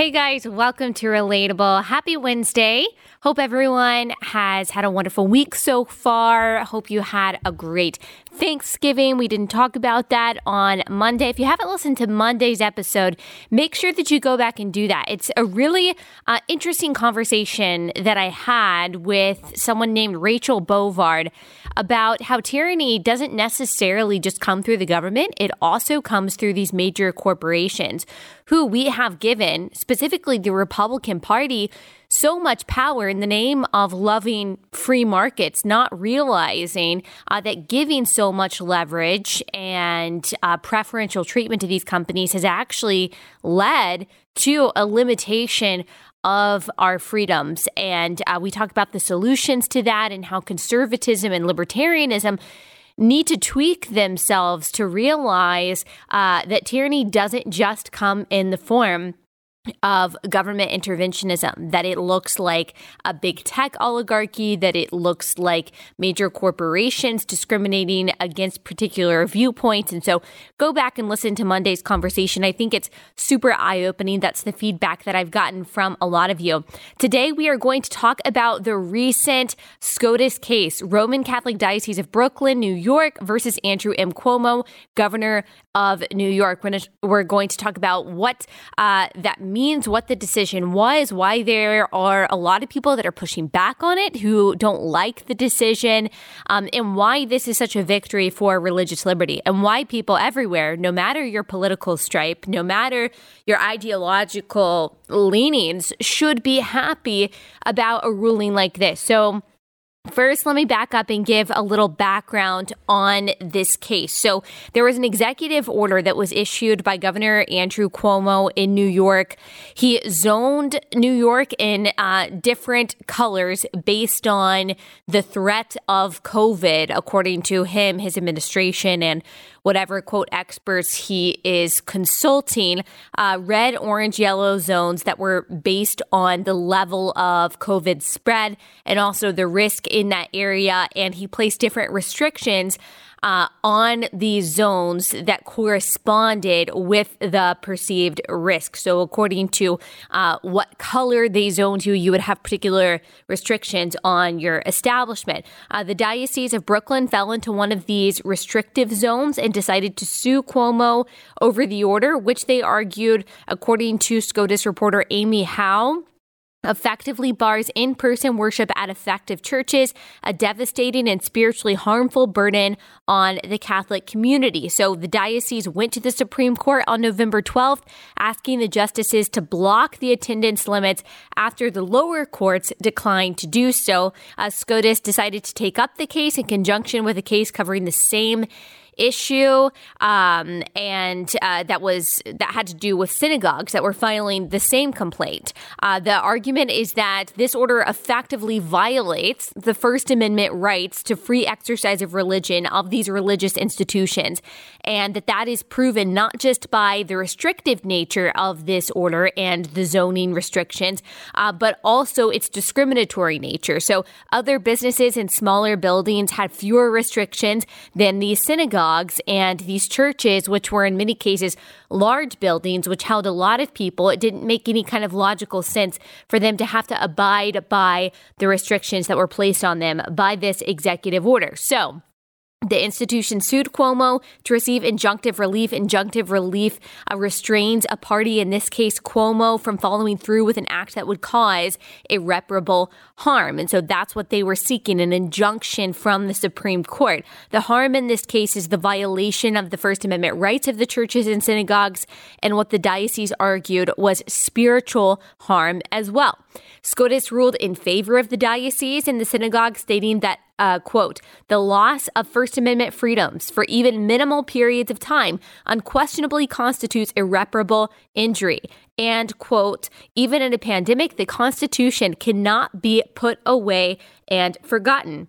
Hey guys, welcome to Relatable. Happy Wednesday. Hope everyone has had a wonderful week so far. Hope you had a great Thanksgiving. We didn't talk about that on Monday. If you haven't listened to Monday's episode, make sure that you go back and do that. It's a really uh, interesting conversation that I had with someone named Rachel Bovard about how tyranny doesn't necessarily just come through the government, it also comes through these major corporations who we have given, specifically the Republican Party, so much power in the name of loving free markets, not realizing uh, that giving so much leverage and uh, preferential treatment to these companies has actually led to a limitation of our freedoms. And uh, we talk about the solutions to that and how conservatism and libertarianism need to tweak themselves to realize uh, that tyranny doesn't just come in the form of government interventionism, that it looks like a big tech oligarchy, that it looks like major corporations discriminating against particular viewpoints. And so go back and listen to Monday's conversation. I think it's super eye opening. That's the feedback that I've gotten from a lot of you. Today, we are going to talk about the recent SCOTUS case, Roman Catholic Diocese of Brooklyn, New York versus Andrew M. Cuomo, governor of New York. We're going to talk about what uh, that means, what the decision was, why there are a lot of people that are pushing back on it who don't like the decision, um, and why this is such a victory for religious liberty, and why people everywhere, no matter your political stripe, no matter your ideological leanings, should be happy about a ruling like this. So, First, let me back up and give a little background on this case. So, there was an executive order that was issued by Governor Andrew Cuomo in New York. He zoned New York in uh, different colors based on the threat of COVID, according to him, his administration, and whatever quote experts he is consulting, uh, red, orange, yellow zones that were based on the level of COVID spread and also the risk in that area. And he placed different restrictions uh, on these zones that corresponded with the perceived risk. So, according to uh, what color they zoned you, you would have particular restrictions on your establishment. Uh, the Diocese of Brooklyn fell into one of these restrictive zones and decided to sue Cuomo over the order, which they argued, according to SCOTUS reporter Amy Howe, effectively bars in person worship at effective churches, a devastating and spiritually harmful burden on the Catholic community. So the diocese went to the Supreme Court on November 12th, asking the justices to block the attendance limits after the lower courts declined to do so. Uh, SCOTUS decided to take up the case in conjunction with a case covering the same issue, um, and uh, that was that had to do with synagogues that were filing the same complaint. Uh, the argument is that this order effectively violates the First Amendment rights to free exercise of religion of these religious institutions, and that that is proven not just by the restrictive nature of this order and the zoning restrictions, uh, but also its discriminatory nature. So other businesses and smaller buildings had fewer restrictions than these synagogues synagogues and these churches, which were in many cases large buildings, which held a lot of people, it didn't make any kind of logical sense for them to have to abide by the restrictions that were placed on them by this executive order. So, the institution sued Cuomo to receive injunctive relief. Injunctive relief uh, restrains a party, in this case Cuomo, from following through with an act that would cause irreparable harm. And so that's what they were seeking an injunction from the Supreme Court. The harm in this case is the violation of the First Amendment rights of the churches and synagogues, and what the diocese argued was spiritual harm as well. SCOTUS ruled in favor of the diocese and the synagogue, stating that uh, quote, the loss of First Amendment freedoms for even minimal periods of time unquestionably constitutes irreparable injury. And, quote, even in a pandemic, the Constitution cannot be put away and forgotten.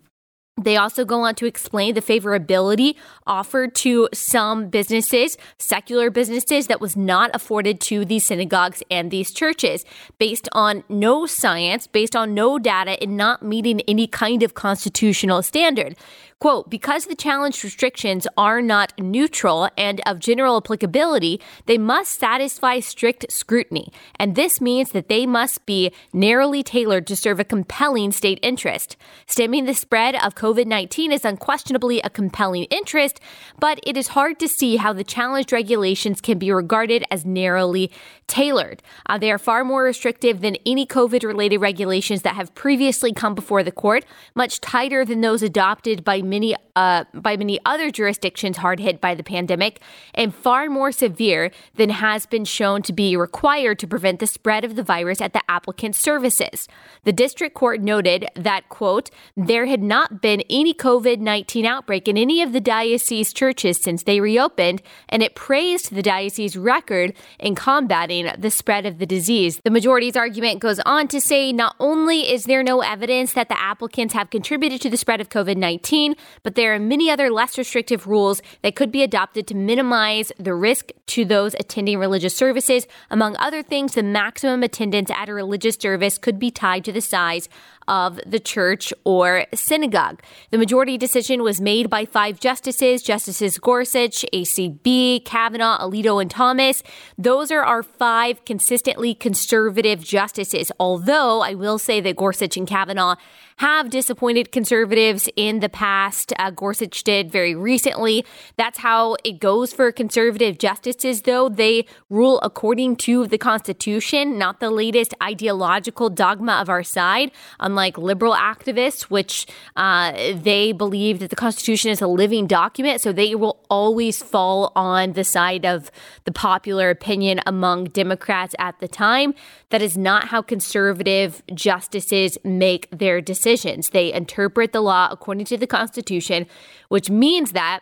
They also go on to explain the favorability offered to some businesses, secular businesses, that was not afforded to these synagogues and these churches based on no science, based on no data, and not meeting any kind of constitutional standard. Quote, because the challenge restrictions are not neutral and of general applicability, they must satisfy strict scrutiny. And this means that they must be narrowly tailored to serve a compelling state interest. Stemming the spread of COVID 19 is unquestionably a compelling interest, but it is hard to see how the challenged regulations can be regarded as narrowly tailored. Uh, they are far more restrictive than any COVID related regulations that have previously come before the court, much tighter than those adopted by many uh, by many other jurisdictions hard hit by the pandemic, and far more severe than has been shown to be required to prevent the spread of the virus at the applicant's services. The district court noted that quote there had not been any COVID 19 outbreak in any of the diocese churches since they reopened, and it praised the diocese record in combating the spread of the disease. The majority's argument goes on to say not only is there no evidence that the applicants have contributed to the spread of COVID 19, but there are many other less restrictive rules that could be adopted to minimize the risk to those attending religious services. Among other things, the maximum attendance at a religious service could be tied to the size of the church or synagogue. The majority decision was made by five justices Justices Gorsuch, ACB, Kavanaugh, Alito, and Thomas. Those are our five consistently conservative justices, although I will say that Gorsuch and Kavanaugh have disappointed conservatives in the past. Uh, Gorsuch did very recently. That's how it goes for conservative justices, though. They rule according to the Constitution, not the latest ideological dogma of our side, unlike liberal activists, which uh, they believe that the Constitution is a living document. So they will always fall on the side of the popular opinion among Democrats at the time. That is not how conservative justices make their decisions decisions. They interpret the law according to the Constitution, which means that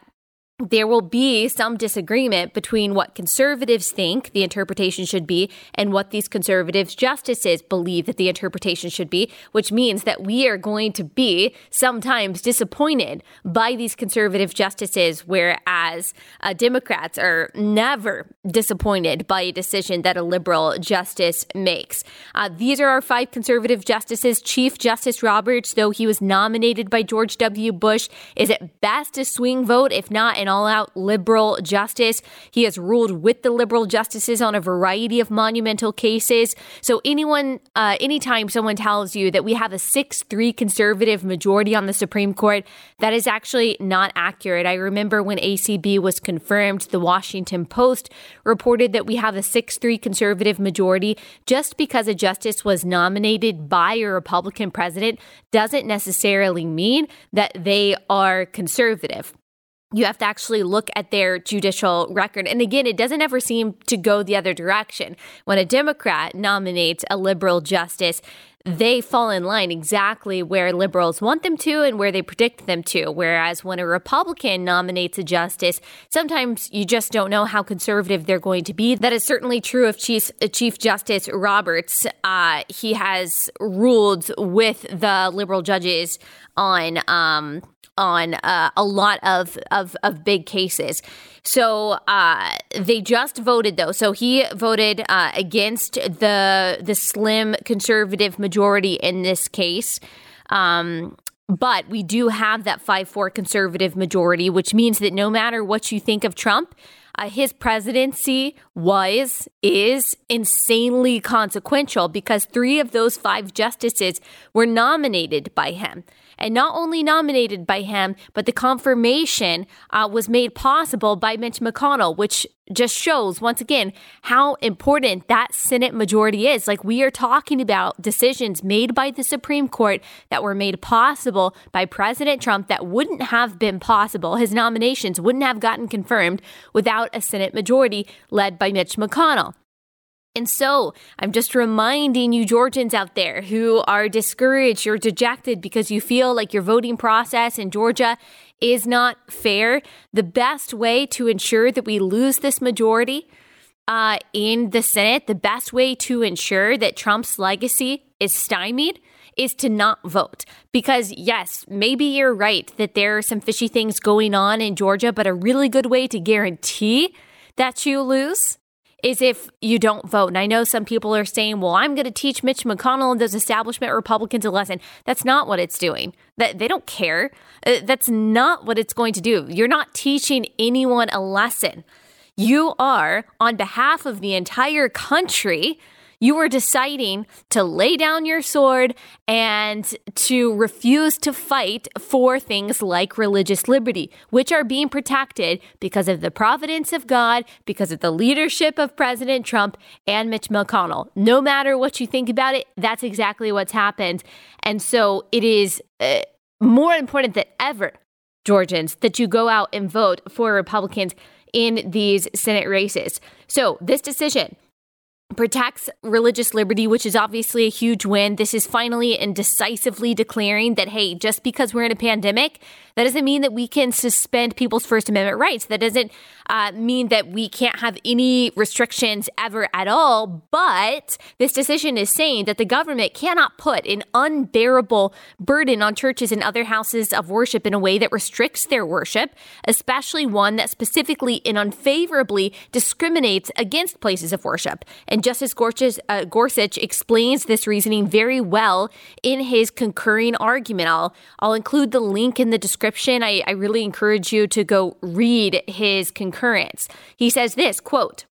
there will be some disagreement between what conservatives think the interpretation should be and what these conservatives justices believe that the interpretation should be, which means that we are going to be sometimes disappointed by these conservative justices, whereas uh, Democrats are never disappointed by a decision that a liberal justice makes. Uh, these are our five conservative justices. Chief Justice Roberts, though he was nominated by George W. Bush, is at best a swing vote, if not an all out liberal justice. He has ruled with the liberal justices on a variety of monumental cases. So, anyone, uh, anytime someone tells you that we have a 6 3 conservative majority on the Supreme Court, that is actually not accurate. I remember when ACB was confirmed, the Washington Post reported that we have a 6 3 conservative majority. Just because a justice was nominated by a Republican president doesn't necessarily mean that they are conservative you have to actually look at their judicial record. And again, it doesn't ever seem to go the other direction. When a Democrat nominates a liberal justice, they fall in line exactly where liberals want them to and where they predict them to. Whereas when a Republican nominates a justice, sometimes you just don't know how conservative they're going to be. That is certainly true of Chief, Chief Justice Roberts. Uh, he has ruled with the liberal judges on um, on uh, a lot of, of, of big cases. So uh, they just voted though. So he voted uh, against the the slim conservative majority in this case. Um, but we do have that 5 4 conservative majority, which means that no matter what you think of Trump, uh, his presidency was, is insanely consequential because three of those five justices were nominated by him and not only nominated by him, but the confirmation uh, was made possible by Mitch McConnell, which just shows once again how important that Senate majority is. Like we are talking about decisions made by the Supreme Court that were made possible by President Trump that wouldn't have been possible. His nominations wouldn't have gotten confirmed without a Senate majority led by Mitch McConnell. And so I'm just reminding you, Georgians out there who are discouraged or dejected because you feel like your voting process in Georgia is not fair. The best way to ensure that we lose this majority uh, in the Senate, the best way to ensure that Trump's legacy is stymied is to not vote. Because, yes, maybe you're right that there are some fishy things going on in Georgia, but a really good way to guarantee that you lose is if you don't vote. And I know some people are saying, well, I'm going to teach Mitch McConnell and those establishment Republicans a lesson. That's not what it's doing. That they don't care. Uh, that's not what it's going to do. You're not teaching anyone a lesson. You are, on behalf of the entire country, you are deciding to lay down your sword and to refuse to fight for things like religious liberty, which are being protected because of the providence of God, because of the leadership of President Trump and Mitch McConnell. No matter what you think about it, that's exactly what's happened. And so it is uh, more important than ever, Georgians, that you go out and vote for Republicans in these Senate races. So this decision protects religious liberty, which is obviously a huge win. This is finally and decisively declaring that, hey, just because we're in a pandemic, that doesn't mean that we can suspend people's First Amendment rights. That doesn't uh, mean that we can't have any restrictions ever at all. But this decision is saying that the government cannot put an unbearable burden on churches and other houses of worship in a way that restricts their worship, especially one that specifically and unfavorably discriminates against places of worship. And Justice Gorsuch, uh, Gorsuch explains this reasoning very well in his concurring argument. I'll, I'll include the link in the description. I, I really encourage you to go read his concurrence. He says this quote,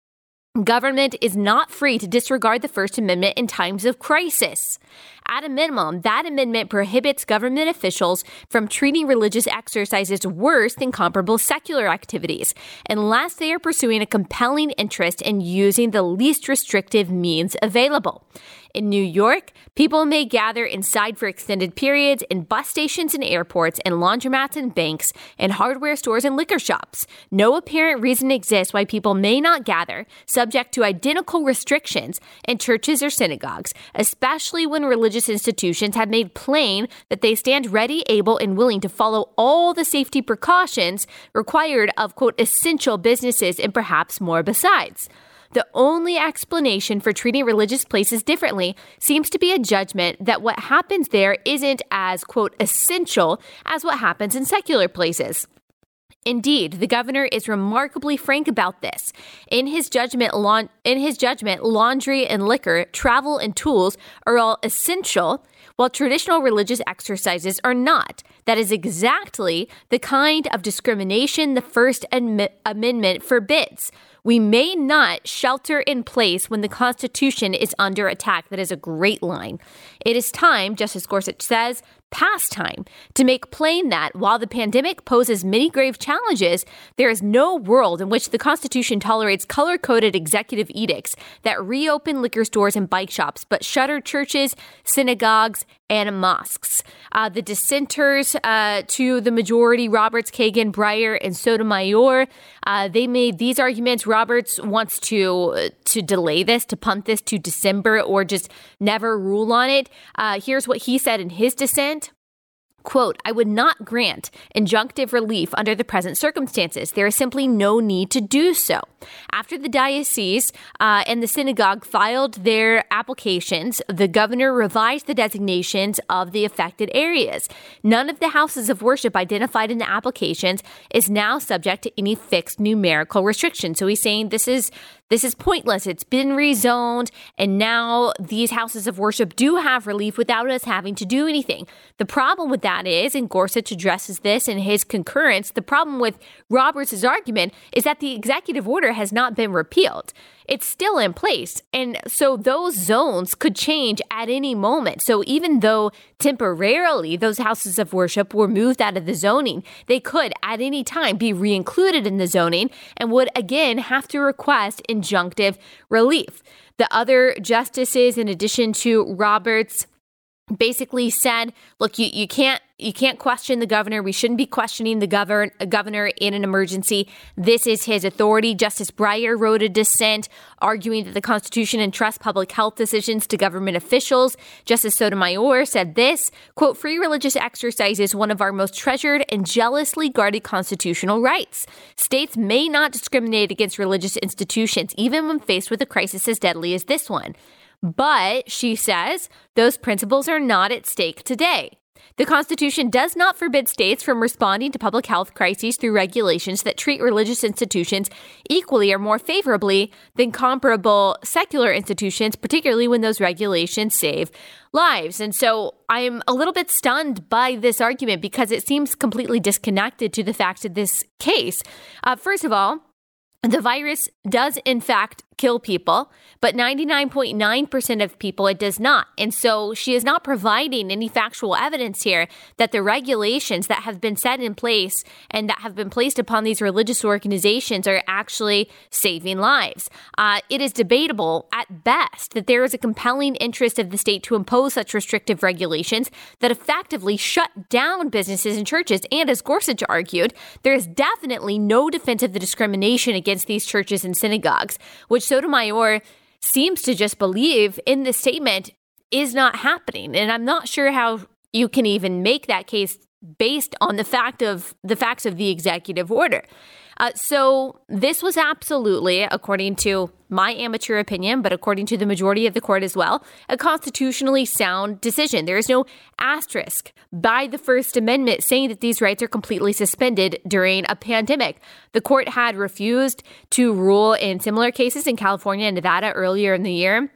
Government is not free to disregard the First Amendment in times of crisis. At a minimum, that amendment prohibits government officials from treating religious exercises worse than comparable secular activities, unless they are pursuing a compelling interest in using the least restrictive means available. In New York, people may gather inside for extended periods in bus stations and airports, and laundromats and banks, and hardware stores and liquor shops. No apparent reason exists why people may not gather, subject to identical restrictions, in churches or synagogues, especially when religious institutions have made plain that they stand ready, able, and willing to follow all the safety precautions required of, quote, essential businesses and perhaps more besides. The only explanation for treating religious places differently seems to be a judgment that what happens there isn't as, quote, essential as what happens in secular places. Indeed, the governor is remarkably frank about this. In his judgment, la- in his judgment, laundry and liquor, travel and tools are all essential, while traditional religious exercises are not. That is exactly the kind of discrimination the First Amendment forbids. We may not shelter in place when the Constitution is under attack. That is a great line. It is time, Justice Gorsuch says, past time to make plain that while the pandemic poses many grave challenges, there is no world in which the Constitution tolerates color coded executive edicts that reopen liquor stores and bike shops, but shutter churches, synagogues, and mosques. Uh, the dissenters uh, to the majority, Roberts, Kagan, Breyer, and Sotomayor, uh, they made these arguments. Roberts wants to uh, to delay this, to punt this to December, or just never rule on it. Uh, here's what he said in his dissent. Quote, I would not grant injunctive relief under the present circumstances. There is simply no need to do so. After the diocese uh, and the synagogue filed their applications, the governor revised the designations of the affected areas. None of the houses of worship identified in the applications is now subject to any fixed numerical restriction. So he's saying this is this is pointless. It's been rezoned, and now these houses of worship do have relief without us having to do anything. The problem with that is, and Gorsuch addresses this in his concurrence, the problem with Roberts' argument is that the executive order has not been repealed it's still in place. And so those zones could change at any moment. So even though temporarily those houses of worship were moved out of the zoning, they could at any time be reincluded in the zoning and would again have to request injunctive relief. The other justices, in addition to Roberts, basically said, look, you, you can't you can't question the governor. We shouldn't be questioning the govern, governor in an emergency. This is his authority. Justice Breyer wrote a dissent arguing that the Constitution entrusts public health decisions to government officials. Justice Sotomayor said this, quote, free religious exercise is one of our most treasured and jealously guarded constitutional rights. States may not discriminate against religious institutions, even when faced with a crisis as deadly as this one. But she says those principles are not at stake today. The Constitution does not forbid states from responding to public health crises through regulations that treat religious institutions equally or more favorably than comparable secular institutions, particularly when those regulations save lives. And so I'm a little bit stunned by this argument because it seems completely disconnected to the facts of this case. Uh, first of all, the virus does, in fact, kill people, but 99.9% of people it does not. And so she is not providing any factual evidence here that the regulations that have been set in place and that have been placed upon these religious organizations are actually saving lives. Uh, it is debatable at best that there is a compelling interest of the state to impose such restrictive regulations that effectively shut down businesses and churches. And as Gorsuch argued, there is definitely no defense of the discrimination against these churches and synagogues, which Sotomayor seems to just believe in the statement is not happening. And I'm not sure how you can even make that case based on the fact of the facts of the executive order. Uh, so this was absolutely, according to my amateur opinion, but according to the majority of the court as well, a constitutionally sound decision. There is no asterisk by the First Amendment saying that these rights are completely suspended during a pandemic. The court had refused to rule in similar cases in California and Nevada earlier in the year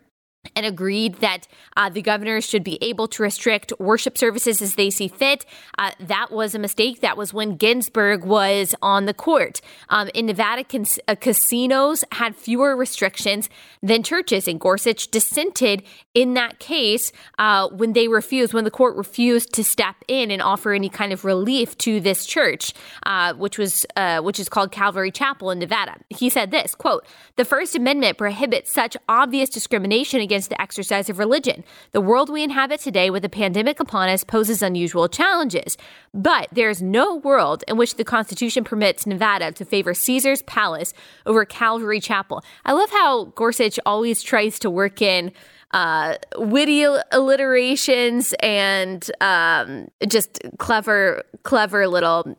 and agreed that uh, the governors should be able to restrict worship services as they see fit. Uh, that was a mistake. That was when Ginsburg was on the court. Um, in Nevada, uh, casinos had fewer restrictions than churches, and Gorsuch dissented in that case uh, when they refused, when the court refused to step in and offer any kind of relief to this church, uh, which was uh, which is called Calvary Chapel in Nevada. He said this quote: "The First Amendment prohibits such obvious discrimination against." Against the exercise of religion. The world we inhabit today with a pandemic upon us poses unusual challenges. But there is no world in which the Constitution permits Nevada to favor Caesar's Palace over Calvary Chapel. I love how Gorsuch always tries to work in uh, witty alliterations and um, just clever, clever little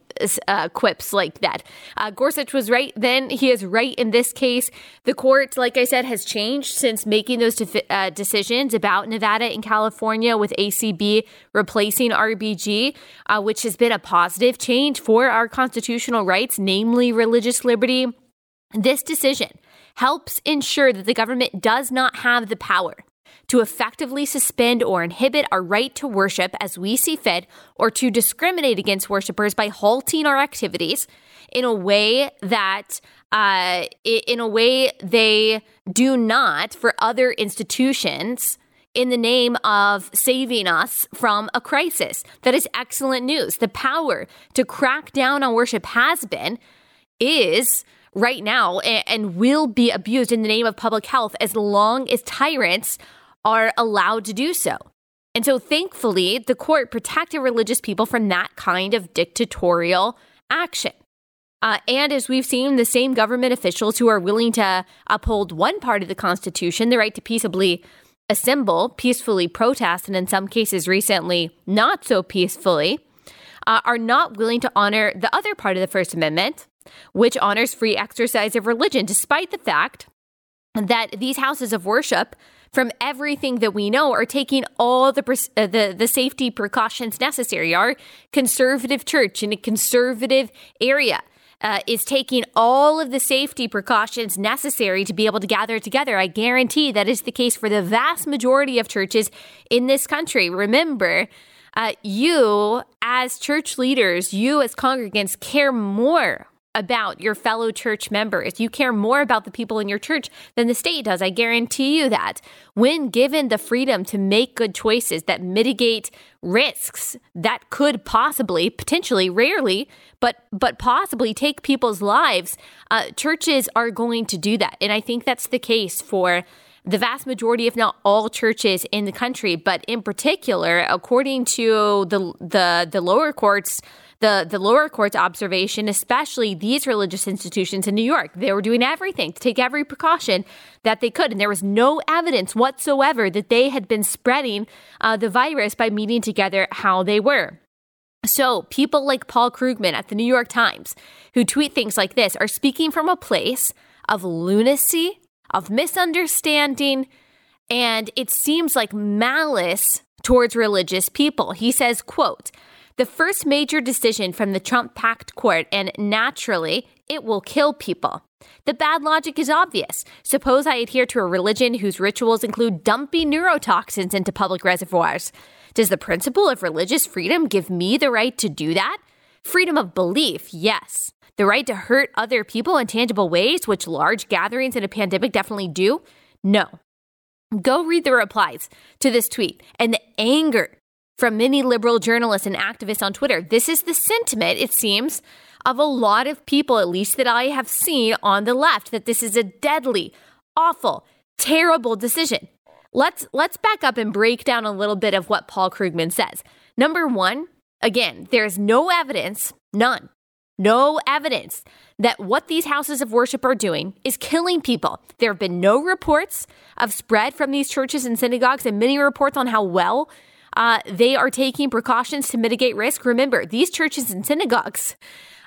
uh, quips like that. Uh, Gorsuch was right then. He is right in this case. The court, like I said, has changed since making those defi- uh, decisions about Nevada and California with ACB replacing RBG, uh, which has been a positive change for our constitutional rights, namely religious liberty. This decision helps ensure that the government does not have the power to effectively suspend or inhibit our right to worship as we see fit, or to discriminate against worshipers by halting our activities in a way that uh, in a way they do not for other institutions in the name of saving us from a crisis. That is excellent news. The power to crack down on worship has been, is right now, and will be abused in the name of public health as long as tyrants are allowed to do so. And so, thankfully, the court protected religious people from that kind of dictatorial action. Uh, and as we've seen, the same government officials who are willing to uphold one part of the Constitution, the right to peaceably assemble, peacefully protest, and in some cases recently, not so peacefully, uh, are not willing to honor the other part of the First Amendment, which honors free exercise of religion, despite the fact that these houses of worship from everything that we know are taking all the uh, the the safety precautions necessary. Our conservative church in a conservative area uh, is taking all of the safety precautions necessary to be able to gather together. I guarantee that is the case for the vast majority of churches in this country. Remember. Uh, you, as church leaders, you as congregants, care more about your fellow church members. You care more about the people in your church than the state does. I guarantee you that. When given the freedom to make good choices that mitigate risks that could possibly, potentially, rarely, but but possibly take people's lives, uh, churches are going to do that, and I think that's the case for the vast majority, if not all, churches in the country. But in particular, according to the the the lower courts the, the lower court's observation, especially these religious institutions in New York. They were doing everything to take every precaution that they could. And there was no evidence whatsoever that they had been spreading uh, the virus by meeting together how they were. So, people like Paul Krugman at the New York Times, who tweet things like this, are speaking from a place of lunacy, of misunderstanding, and it seems like malice towards religious people. He says, quote, the first major decision from the Trump packed court, and naturally, it will kill people. The bad logic is obvious. Suppose I adhere to a religion whose rituals include dumping neurotoxins into public reservoirs. Does the principle of religious freedom give me the right to do that? Freedom of belief, yes. The right to hurt other people in tangible ways, which large gatherings in a pandemic definitely do? No. Go read the replies to this tweet and the anger from many liberal journalists and activists on Twitter. This is the sentiment, it seems, of a lot of people, at least that I have seen on the left, that this is a deadly, awful, terrible decision. Let's let's back up and break down a little bit of what Paul Krugman says. Number 1, again, there's no evidence, none. No evidence that what these houses of worship are doing is killing people. There have been no reports of spread from these churches and synagogues, and many reports on how well uh, they are taking precautions to mitigate risk. Remember, these churches and synagogues,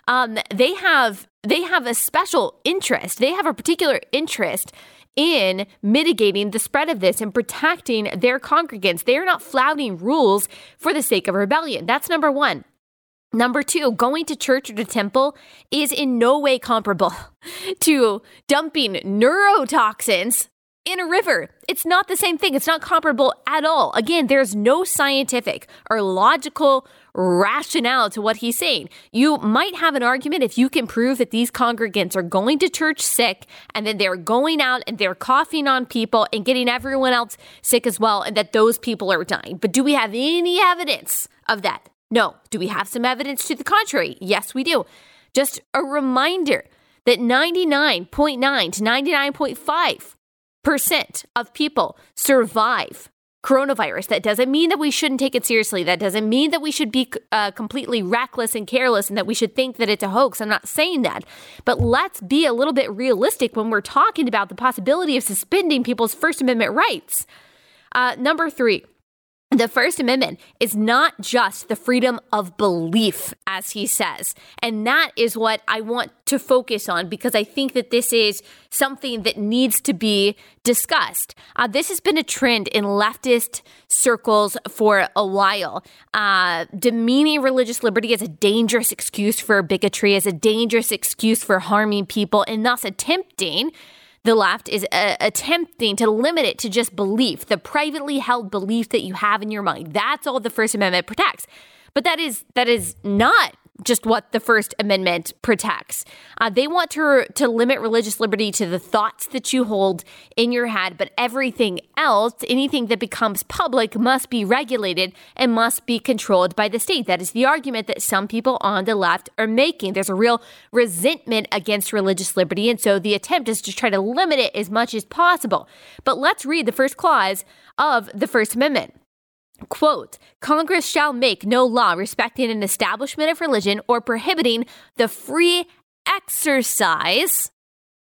um, they have they have a special interest. They have a particular interest in mitigating the spread of this and protecting their congregants. They are not flouting rules for the sake of rebellion. That's number one. Number two, going to church or to temple is in no way comparable to dumping neurotoxins in a river. It's not the same thing. It's not comparable at all. Again, there's no scientific or logical rationale to what he's saying. You might have an argument if you can prove that these congregants are going to church sick and then they're going out and they're coughing on people and getting everyone else sick as well and that those people are dying. But do we have any evidence of that? No. Do we have some evidence to the contrary? Yes, we do. Just a reminder that 99.9 to 99.5 percent of people survive coronavirus. That doesn't mean that we shouldn't take it seriously. That doesn't mean that we should be uh, completely reckless and careless and that we should think that it's a hoax. I'm not saying that. But let's be a little bit realistic when we're talking about the possibility of suspending people's First Amendment rights. Uh, number three, the First Amendment is not just the freedom of belief, as he says. And that is what I want to focus on because I think that this is something that needs to be discussed. Uh, this has been a trend in leftist circles for a while. Uh, demeaning religious liberty as a dangerous excuse for bigotry, as a dangerous excuse for harming people, and thus attempting the left is uh, attempting to limit it to just belief, the privately held belief that you have in your mind. That's all the First Amendment protects. But that is that is not just what the First Amendment protects. Uh, they want to to limit religious liberty to the thoughts that you hold in your head, but everything else, anything that becomes public, must be regulated and must be controlled by the state. That is the argument that some people on the left are making. There's a real resentment against religious liberty, and so the attempt is to try to limit it as much as possible. But let's read the first clause of the First Amendment. Quote, Congress shall make no law respecting an establishment of religion or prohibiting the free exercise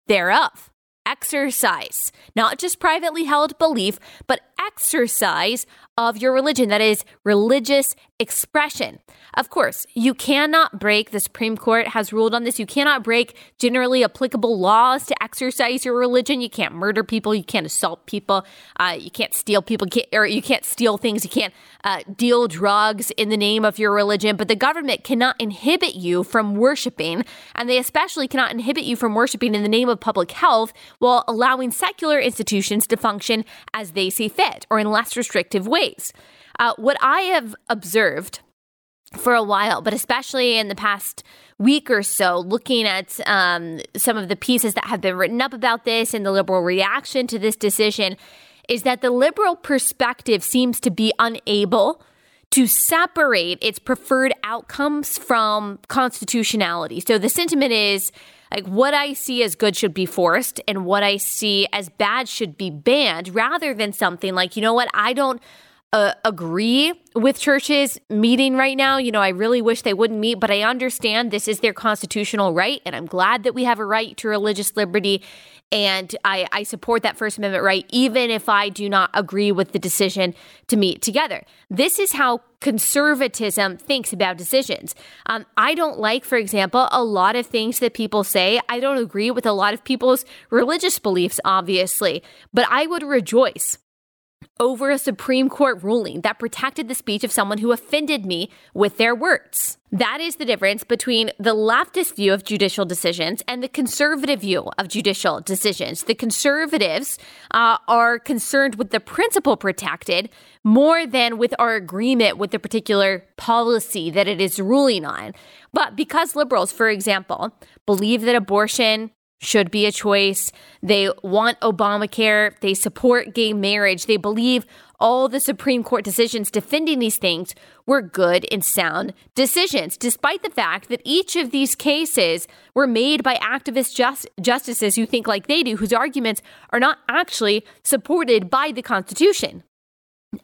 thereof. Exercise, not just privately held belief, but exercise of your religion. That is religious expression. Of course, you cannot break, the Supreme Court has ruled on this, you cannot break generally applicable laws to exercise your religion. You can't murder people, you can't assault people, uh, you can't steal people, can't, or you can't steal things, you can't uh, deal drugs in the name of your religion. But the government cannot inhibit you from worshiping, and they especially cannot inhibit you from worshiping in the name of public health while allowing secular institutions to function as they see fit or in less restrictive ways. Uh, what I have observed for a while, but especially in the past week or so, looking at um, some of the pieces that have been written up about this and the liberal reaction to this decision, is that the liberal perspective seems to be unable to separate its preferred outcomes from constitutionality. So the sentiment is like what I see as good should be forced and what I see as bad should be banned rather than something like, you know what, I don't uh, agree with churches meeting right now. You know, I really wish they wouldn't meet, but I understand this is their constitutional right. And I'm glad that we have a right to religious liberty. And I, I support that First Amendment right, even if I do not agree with the decision to meet together. This is how conservatism thinks about decisions. Um, I don't like, for example, a lot of things that people say. I don't agree with a lot of people's religious beliefs, obviously, but I would rejoice over a Supreme Court ruling that protected the speech of someone who offended me with their words. That is the difference between the leftist view of judicial decisions and the conservative view of judicial decisions. The conservatives uh, are concerned with the principle protected more than with our agreement with the particular policy that it is ruling on. But because liberals, for example, believe that abortion should be a choice. They want Obamacare. They support gay marriage. They believe all the Supreme Court decisions defending these things were good and sound decisions, despite the fact that each of these cases were made by activist just, justices who think like they do, whose arguments are not actually supported by the Constitution.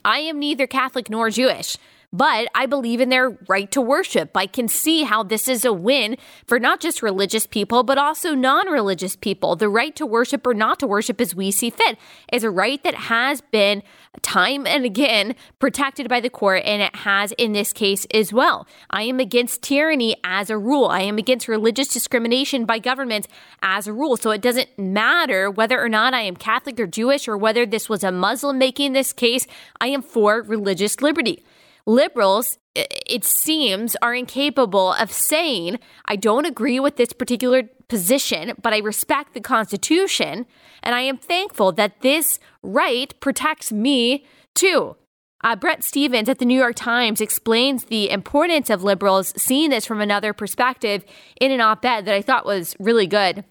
I am neither Catholic nor Jewish. But I believe in their right to worship. I can see how this is a win for not just religious people, but also non religious people. The right to worship or not to worship as we see fit is a right that has been time and again protected by the court, and it has in this case as well. I am against tyranny as a rule. I am against religious discrimination by governments as a rule. So it doesn't matter whether or not I am Catholic or Jewish or whether this was a Muslim making this case, I am for religious liberty liberals, it seems, are incapable of saying, I don't agree with this particular position, but I respect the Constitution, and I am thankful that this right protects me too. Uh, Bret Stephens at the New York Times explains the importance of liberals seeing this from another perspective in an op ed that I thought was really good.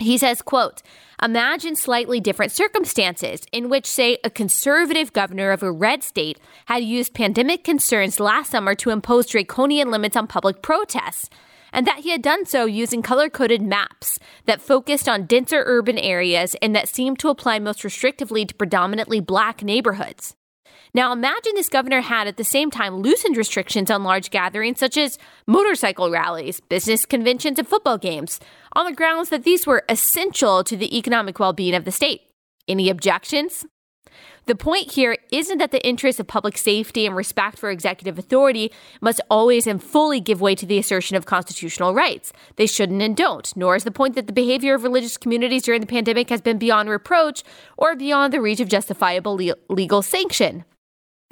He says, quote, Imagine slightly different circumstances in which, say, a conservative governor of a red state had used pandemic concerns last summer to impose draconian limits on public protests, and that he had done so using color coded maps that focused on denser urban areas and that seemed to apply most restrictively to predominantly black neighborhoods. Now, imagine this governor had at the same time loosened restrictions on large gatherings such as motorcycle rallies, business conventions, and football games on the grounds that these were essential to the economic well being of the state. Any objections? The point here isn't that the interests of public safety and respect for executive authority must always and fully give way to the assertion of constitutional rights. They shouldn't and don't, nor is the point that the behavior of religious communities during the pandemic has been beyond reproach or beyond the reach of justifiable le- legal sanction.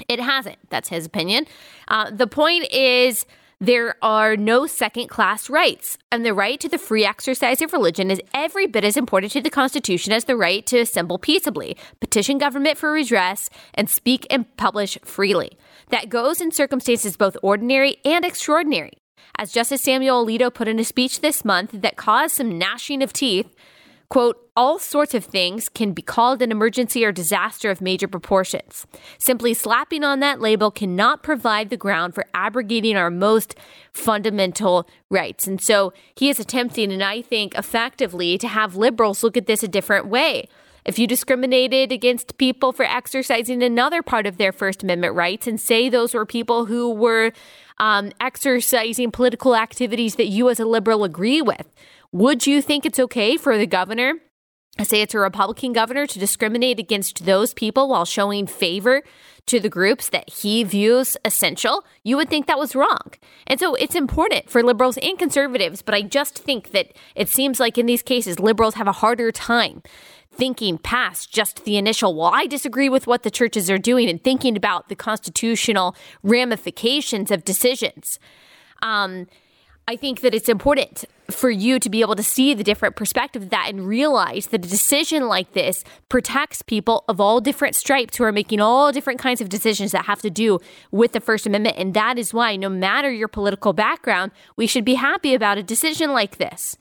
It hasn't. That's his opinion. Uh, the point is there are no second class rights, and the right to the free exercise of religion is every bit as important to the Constitution as the right to assemble peaceably, petition government for redress, and speak and publish freely. That goes in circumstances both ordinary and extraordinary. As Justice Samuel Alito put in a speech this month that caused some gnashing of teeth, Quote, all sorts of things can be called an emergency or disaster of major proportions. Simply slapping on that label cannot provide the ground for abrogating our most fundamental rights. And so he is attempting, and I think effectively, to have liberals look at this a different way. If you discriminated against people for exercising another part of their First Amendment rights and say those were people who were um, exercising political activities that you as a liberal agree with, would you think it's okay for the governor, say it's a Republican governor, to discriminate against those people while showing favor to the groups that he views essential? You would think that was wrong. And so it's important for liberals and conservatives, but I just think that it seems like in these cases, liberals have a harder time thinking past just the initial, well, I disagree with what the churches are doing and thinking about the constitutional ramifications of decisions. Um, I think that it's important for you to be able to see the different perspective of that and realize that a decision like this protects people of all different stripes who are making all different kinds of decisions that have to do with the First Amendment. And that is why, no matter your political background, we should be happy about a decision like this.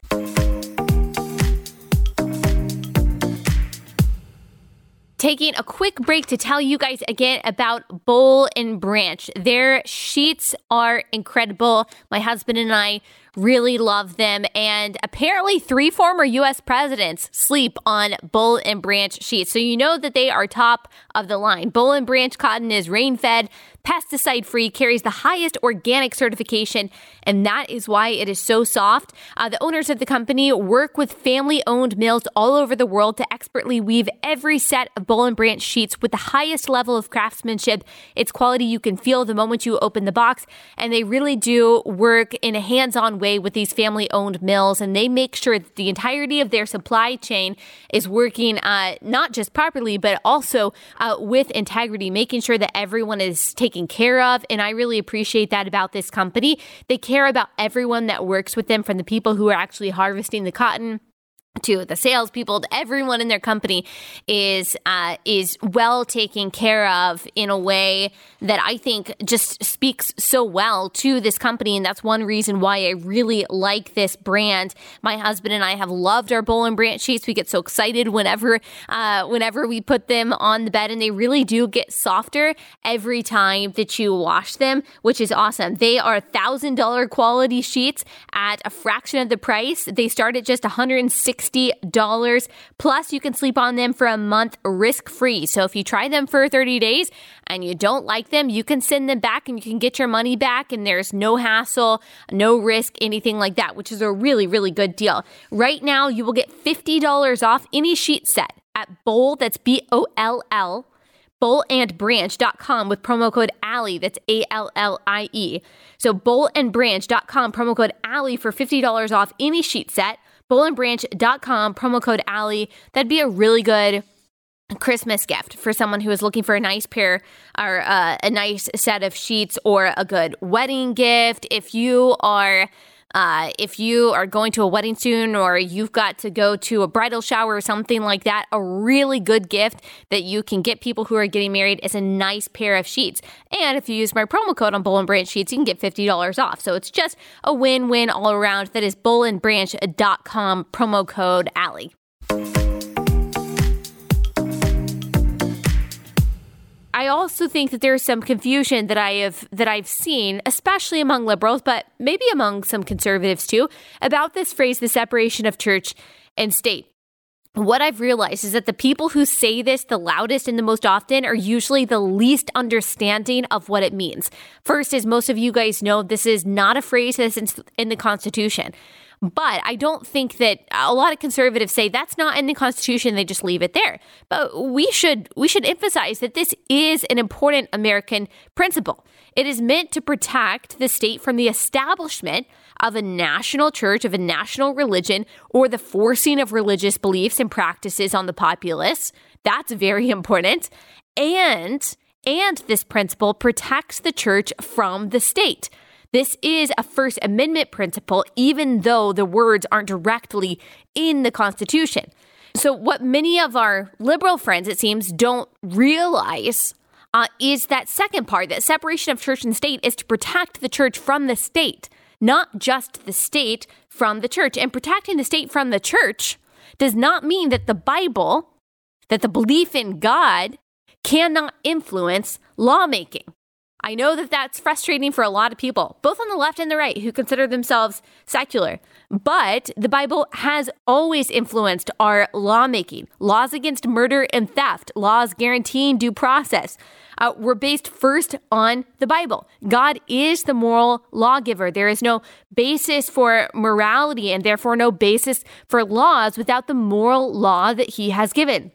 Taking a quick break to tell you guys again about Boll and Branch. Their sheets are incredible. My husband and I really love them. And apparently, three former U.S. presidents sleep on Boll and Branch sheets. So you know that they are top of the line. Boll and Branch cotton is rain fed, pesticide free, carries the highest organic certification, and that is why it is so soft. Uh, the owners of the company work with family owned mills all over the world to expertly weave every set of Boll and Branch sheets with the highest level of craftsmanship. It's quality you can feel the moment you open the box, and they really do work in a hands on way way with these family owned mills and they make sure that the entirety of their supply chain is working uh, not just properly, but also uh, with integrity, making sure that everyone is taken care of. And I really appreciate that about this company. They care about everyone that works with them, from the people who are actually harvesting the cotton to the salespeople, to everyone in their company is uh, is well taken care of in a way that I think just speaks so well to this company, and that's one reason why I really like this brand. My husband and I have loved our Boll and Branch sheets. We get so excited whenever uh, whenever we put them on the bed, and they really do get softer every time that you wash them, which is awesome. They are thousand dollar quality sheets at a fraction of the price. They start at just 160 $60. Plus, you can sleep on them for a month risk free. So if you try them for 30 days and you don't like them, you can send them back and you can get your money back. And there's no hassle, no risk, anything like that, which is a really, really good deal. Right now, you will get $50 off any sheet set at Boll, that's B O L L bollandbranch.com with promo code Allie. That's A L L I E. So bollandbranch.com, promo code Allie for $50 off any sheet set bollandbranch.com, promo code Allie. That'd be a really good Christmas gift for someone who is looking for a nice pair or uh, a nice set of sheets or a good wedding gift. If you are uh, if you are going to a wedding soon or you've got to go to a bridal shower or something like that, a really good gift that you can get people who are getting married is a nice pair of sheets. And if you use my promo code on Boll and Branch sheets, you can get $50 off. So it's just a win win all around. That is bollandbranch.com promo code Allie. I also think that there's some confusion that I have that I've seen, especially among liberals, but maybe among some conservatives too, about this phrase, the separation of church and state. What I've realized is that the people who say this the loudest and the most often are usually the least understanding of what it means. First, as most of you guys know, this is not a phrase that's in the Constitution. But I don't think that a lot of conservatives say that's not in the Constitution. They just leave it there. But we should we should emphasize that this is an important American principle. It is meant to protect the state from the establishment of a national church, of a national religion, or the forcing of religious beliefs and practices on the populace. That's very important. And and this principle protects the church from the state. This is a First Amendment principle, even though the words aren't directly in the Constitution. So, what many of our liberal friends, it seems, don't realize uh, is that second part that separation of church and state is to protect the church from the state, not just the state from the church. And protecting the state from the church does not mean that the Bible, that the belief in God, cannot influence lawmaking. I know that that's frustrating for a lot of people, both on the left and the right, who consider themselves secular. But the Bible has always influenced our lawmaking. Laws against murder and theft, laws guaranteeing due process, uh, were based first on the Bible. God is the moral lawgiver. There is no basis for morality and therefore no basis for laws without the moral law that He has given.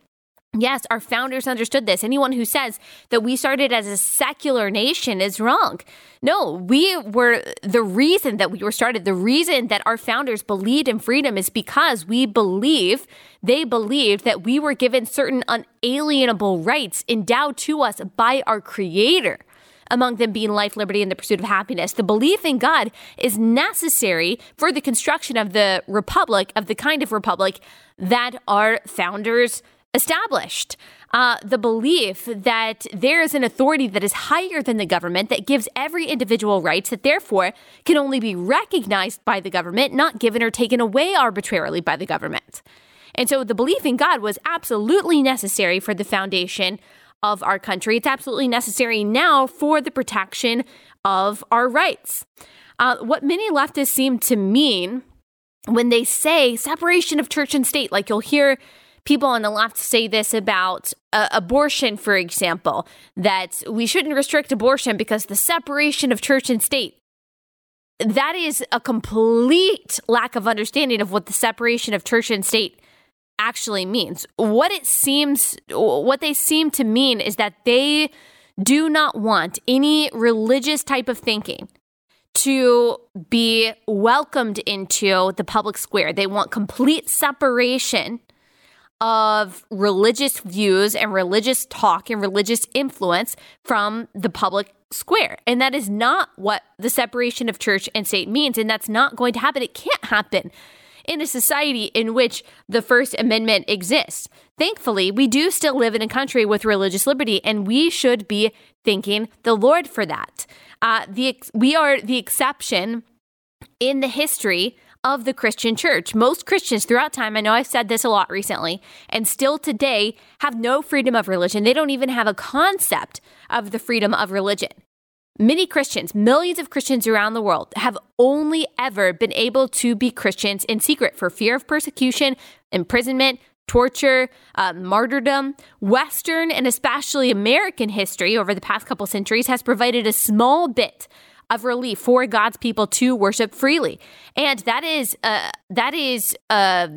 Yes, our founders understood this. Anyone who says that we started as a secular nation is wrong. No, we were the reason that we were started. The reason that our founders believed in freedom is because we believe, they believed that we were given certain unalienable rights endowed to us by our creator among them being life, liberty, and the pursuit of happiness. The belief in God is necessary for the construction of the republic, of the kind of republic that our founders established. Uh, the belief that there is an authority that is higher than the government that gives every individual rights that therefore can only be recognized by the government, not given or taken away arbitrarily by the government. And so the belief in God was absolutely necessary for the foundation of our country. It's absolutely necessary now for the protection of our rights. Uh, what many leftists seem to mean when they say separation of church and state, like you'll hear people on the left say this about uh, abortion, for example, that we shouldn't restrict abortion because the separation of church and state. That is a complete lack of understanding of what the separation of church and state actually means. What it seems, what they seem to mean is that they do not want any religious type of thinking to be welcomed into the public square. They want complete separation of religious views and religious talk and religious influence from the public square. And that is not what the separation of church and state means. And that's not going to happen. It can't happen in a society in which the First Amendment exists. Thankfully, we do still live in a country with religious liberty, and we should be thanking the Lord for that. Uh, the we are the exception in the history of the Christian church. Most Christians throughout time, I know I've said this a lot recently, and still today have no freedom of religion. They don't even have a concept of the freedom of religion. Many Christians, millions of Christians around the world, have only ever been able to be Christians in secret for fear of persecution, imprisonment, torture, uh, martyrdom. Western and especially American history over the past couple centuries has provided a small bit of relief for God's people to worship freely, and that is uh, that is. Uh,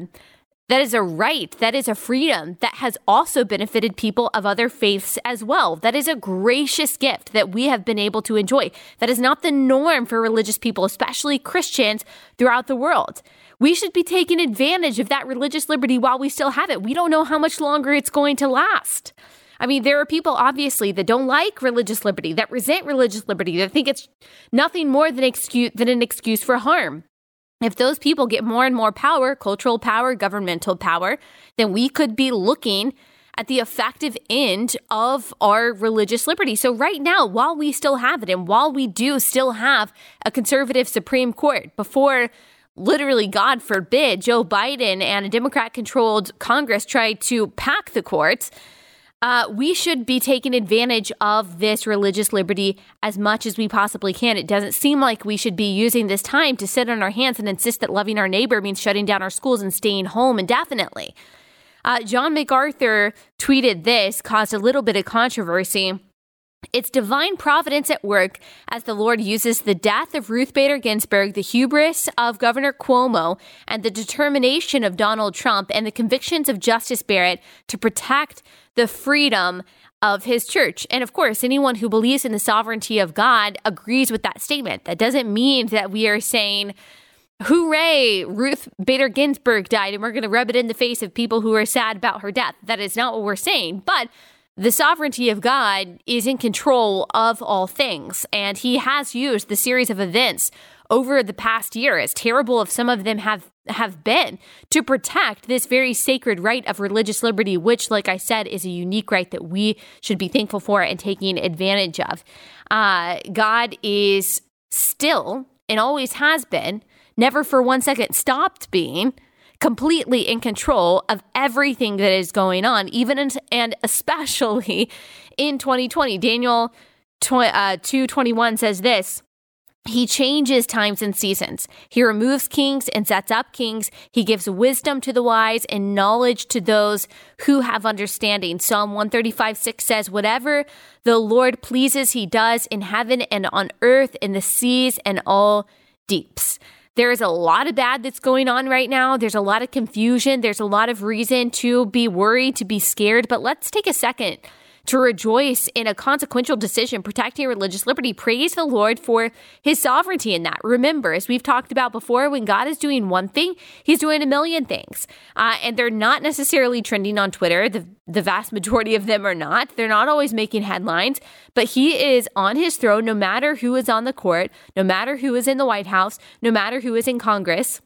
that is a right. That is a freedom that has also benefited people of other faiths as well. That is a gracious gift that we have been able to enjoy. That is not the norm for religious people, especially Christians throughout the world. We should be taking advantage of that religious liberty while we still have it. We don't know how much longer it's going to last. I mean, there are people obviously that don't like religious liberty, that resent religious liberty, that think it's nothing more than excuse than an excuse for harm. If those people get more and more power, cultural power, governmental power, then we could be looking at the effective end of our religious liberty. So, right now, while we still have it, and while we do still have a conservative Supreme Court, before literally, God forbid, Joe Biden and a Democrat controlled Congress tried to pack the courts, uh, we should be taking advantage of this religious liberty as much as we possibly can. It doesn't seem like we should be using this time to sit on our hands and insist that loving our neighbor means shutting down our schools and staying home indefinitely. Uh, John MacArthur tweeted this, caused a little bit of controversy. It's divine providence at work as the Lord uses the death of Ruth Bader Ginsburg, the hubris of Governor Cuomo, and the determination of Donald Trump and the convictions of Justice Barrett to protect the freedom of his church. And of course, anyone who believes in the sovereignty of God agrees with that statement. That doesn't mean that we are saying, Hooray, Ruth Bader Ginsburg died, and we're going to rub it in the face of people who are sad about her death. That is not what we're saying. But the sovereignty of God is in control of all things, and He has used the series of events over the past year, as terrible as some of them have have been, to protect this very sacred right of religious liberty, which, like I said, is a unique right that we should be thankful for and taking advantage of. Uh, God is still and always has been, never for one second stopped being completely in control of everything that is going on, even in, and especially in 2020. Daniel tw- uh, 221 says this. He changes times and seasons. He removes kings and sets up kings. He gives wisdom to the wise and knowledge to those who have understanding. Psalm 135 6 says, Whatever the Lord pleases, he does in heaven and on earth, in the seas and all deeps. There is a lot of bad that's going on right now. There's a lot of confusion. There's a lot of reason to be worried, to be scared. But let's take a second to rejoice in a consequential decision protecting religious liberty. Praise the Lord for his sovereignty in that. Remember, as we've talked about before, when God is doing one thing, he's doing a million things. Uh, and they're not necessarily trending on Twitter. The, the vast majority of them are not. They're not always making headlines, but he is on his throne no matter who is on the court, no matter who is in the White House, no matter who is in Congress.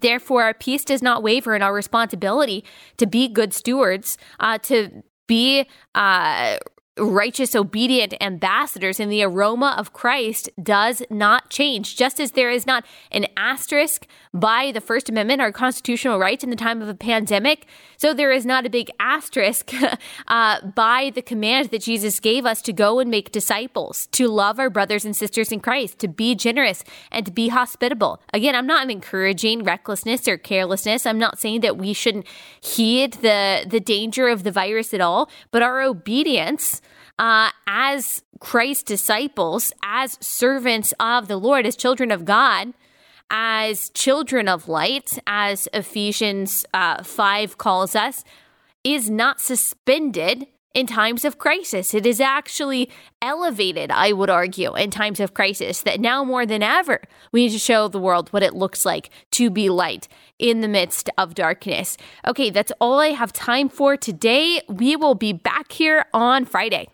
Therefore, our peace does not waver in our responsibility to be good stewards, uh, to be uh, righteous, obedient ambassadors, and the aroma of Christ does not change. Just as there is not an asterisk by the First Amendment, our constitutional rights in the time of a pandemic, so there is not a big asterisk uh, by the command that Jesus gave us to go and make disciples, to love our brothers and sisters in Christ, to be generous, and to be hospitable. Again, I'm not encouraging recklessness or carelessness. I'm not saying that we shouldn't heed the the danger of the virus at all, but our obedience uh, as Christ's disciples, as servants of the Lord, as children of God, as children of light, as Ephesians uh, 5 calls us, is not suspended in times of crisis. It is actually elevated, I would argue, in times of crisis that now more than ever, we need to show the world what it looks like to be light in the midst of darkness. Okay, that's all I have time for today. We will be back here on Friday.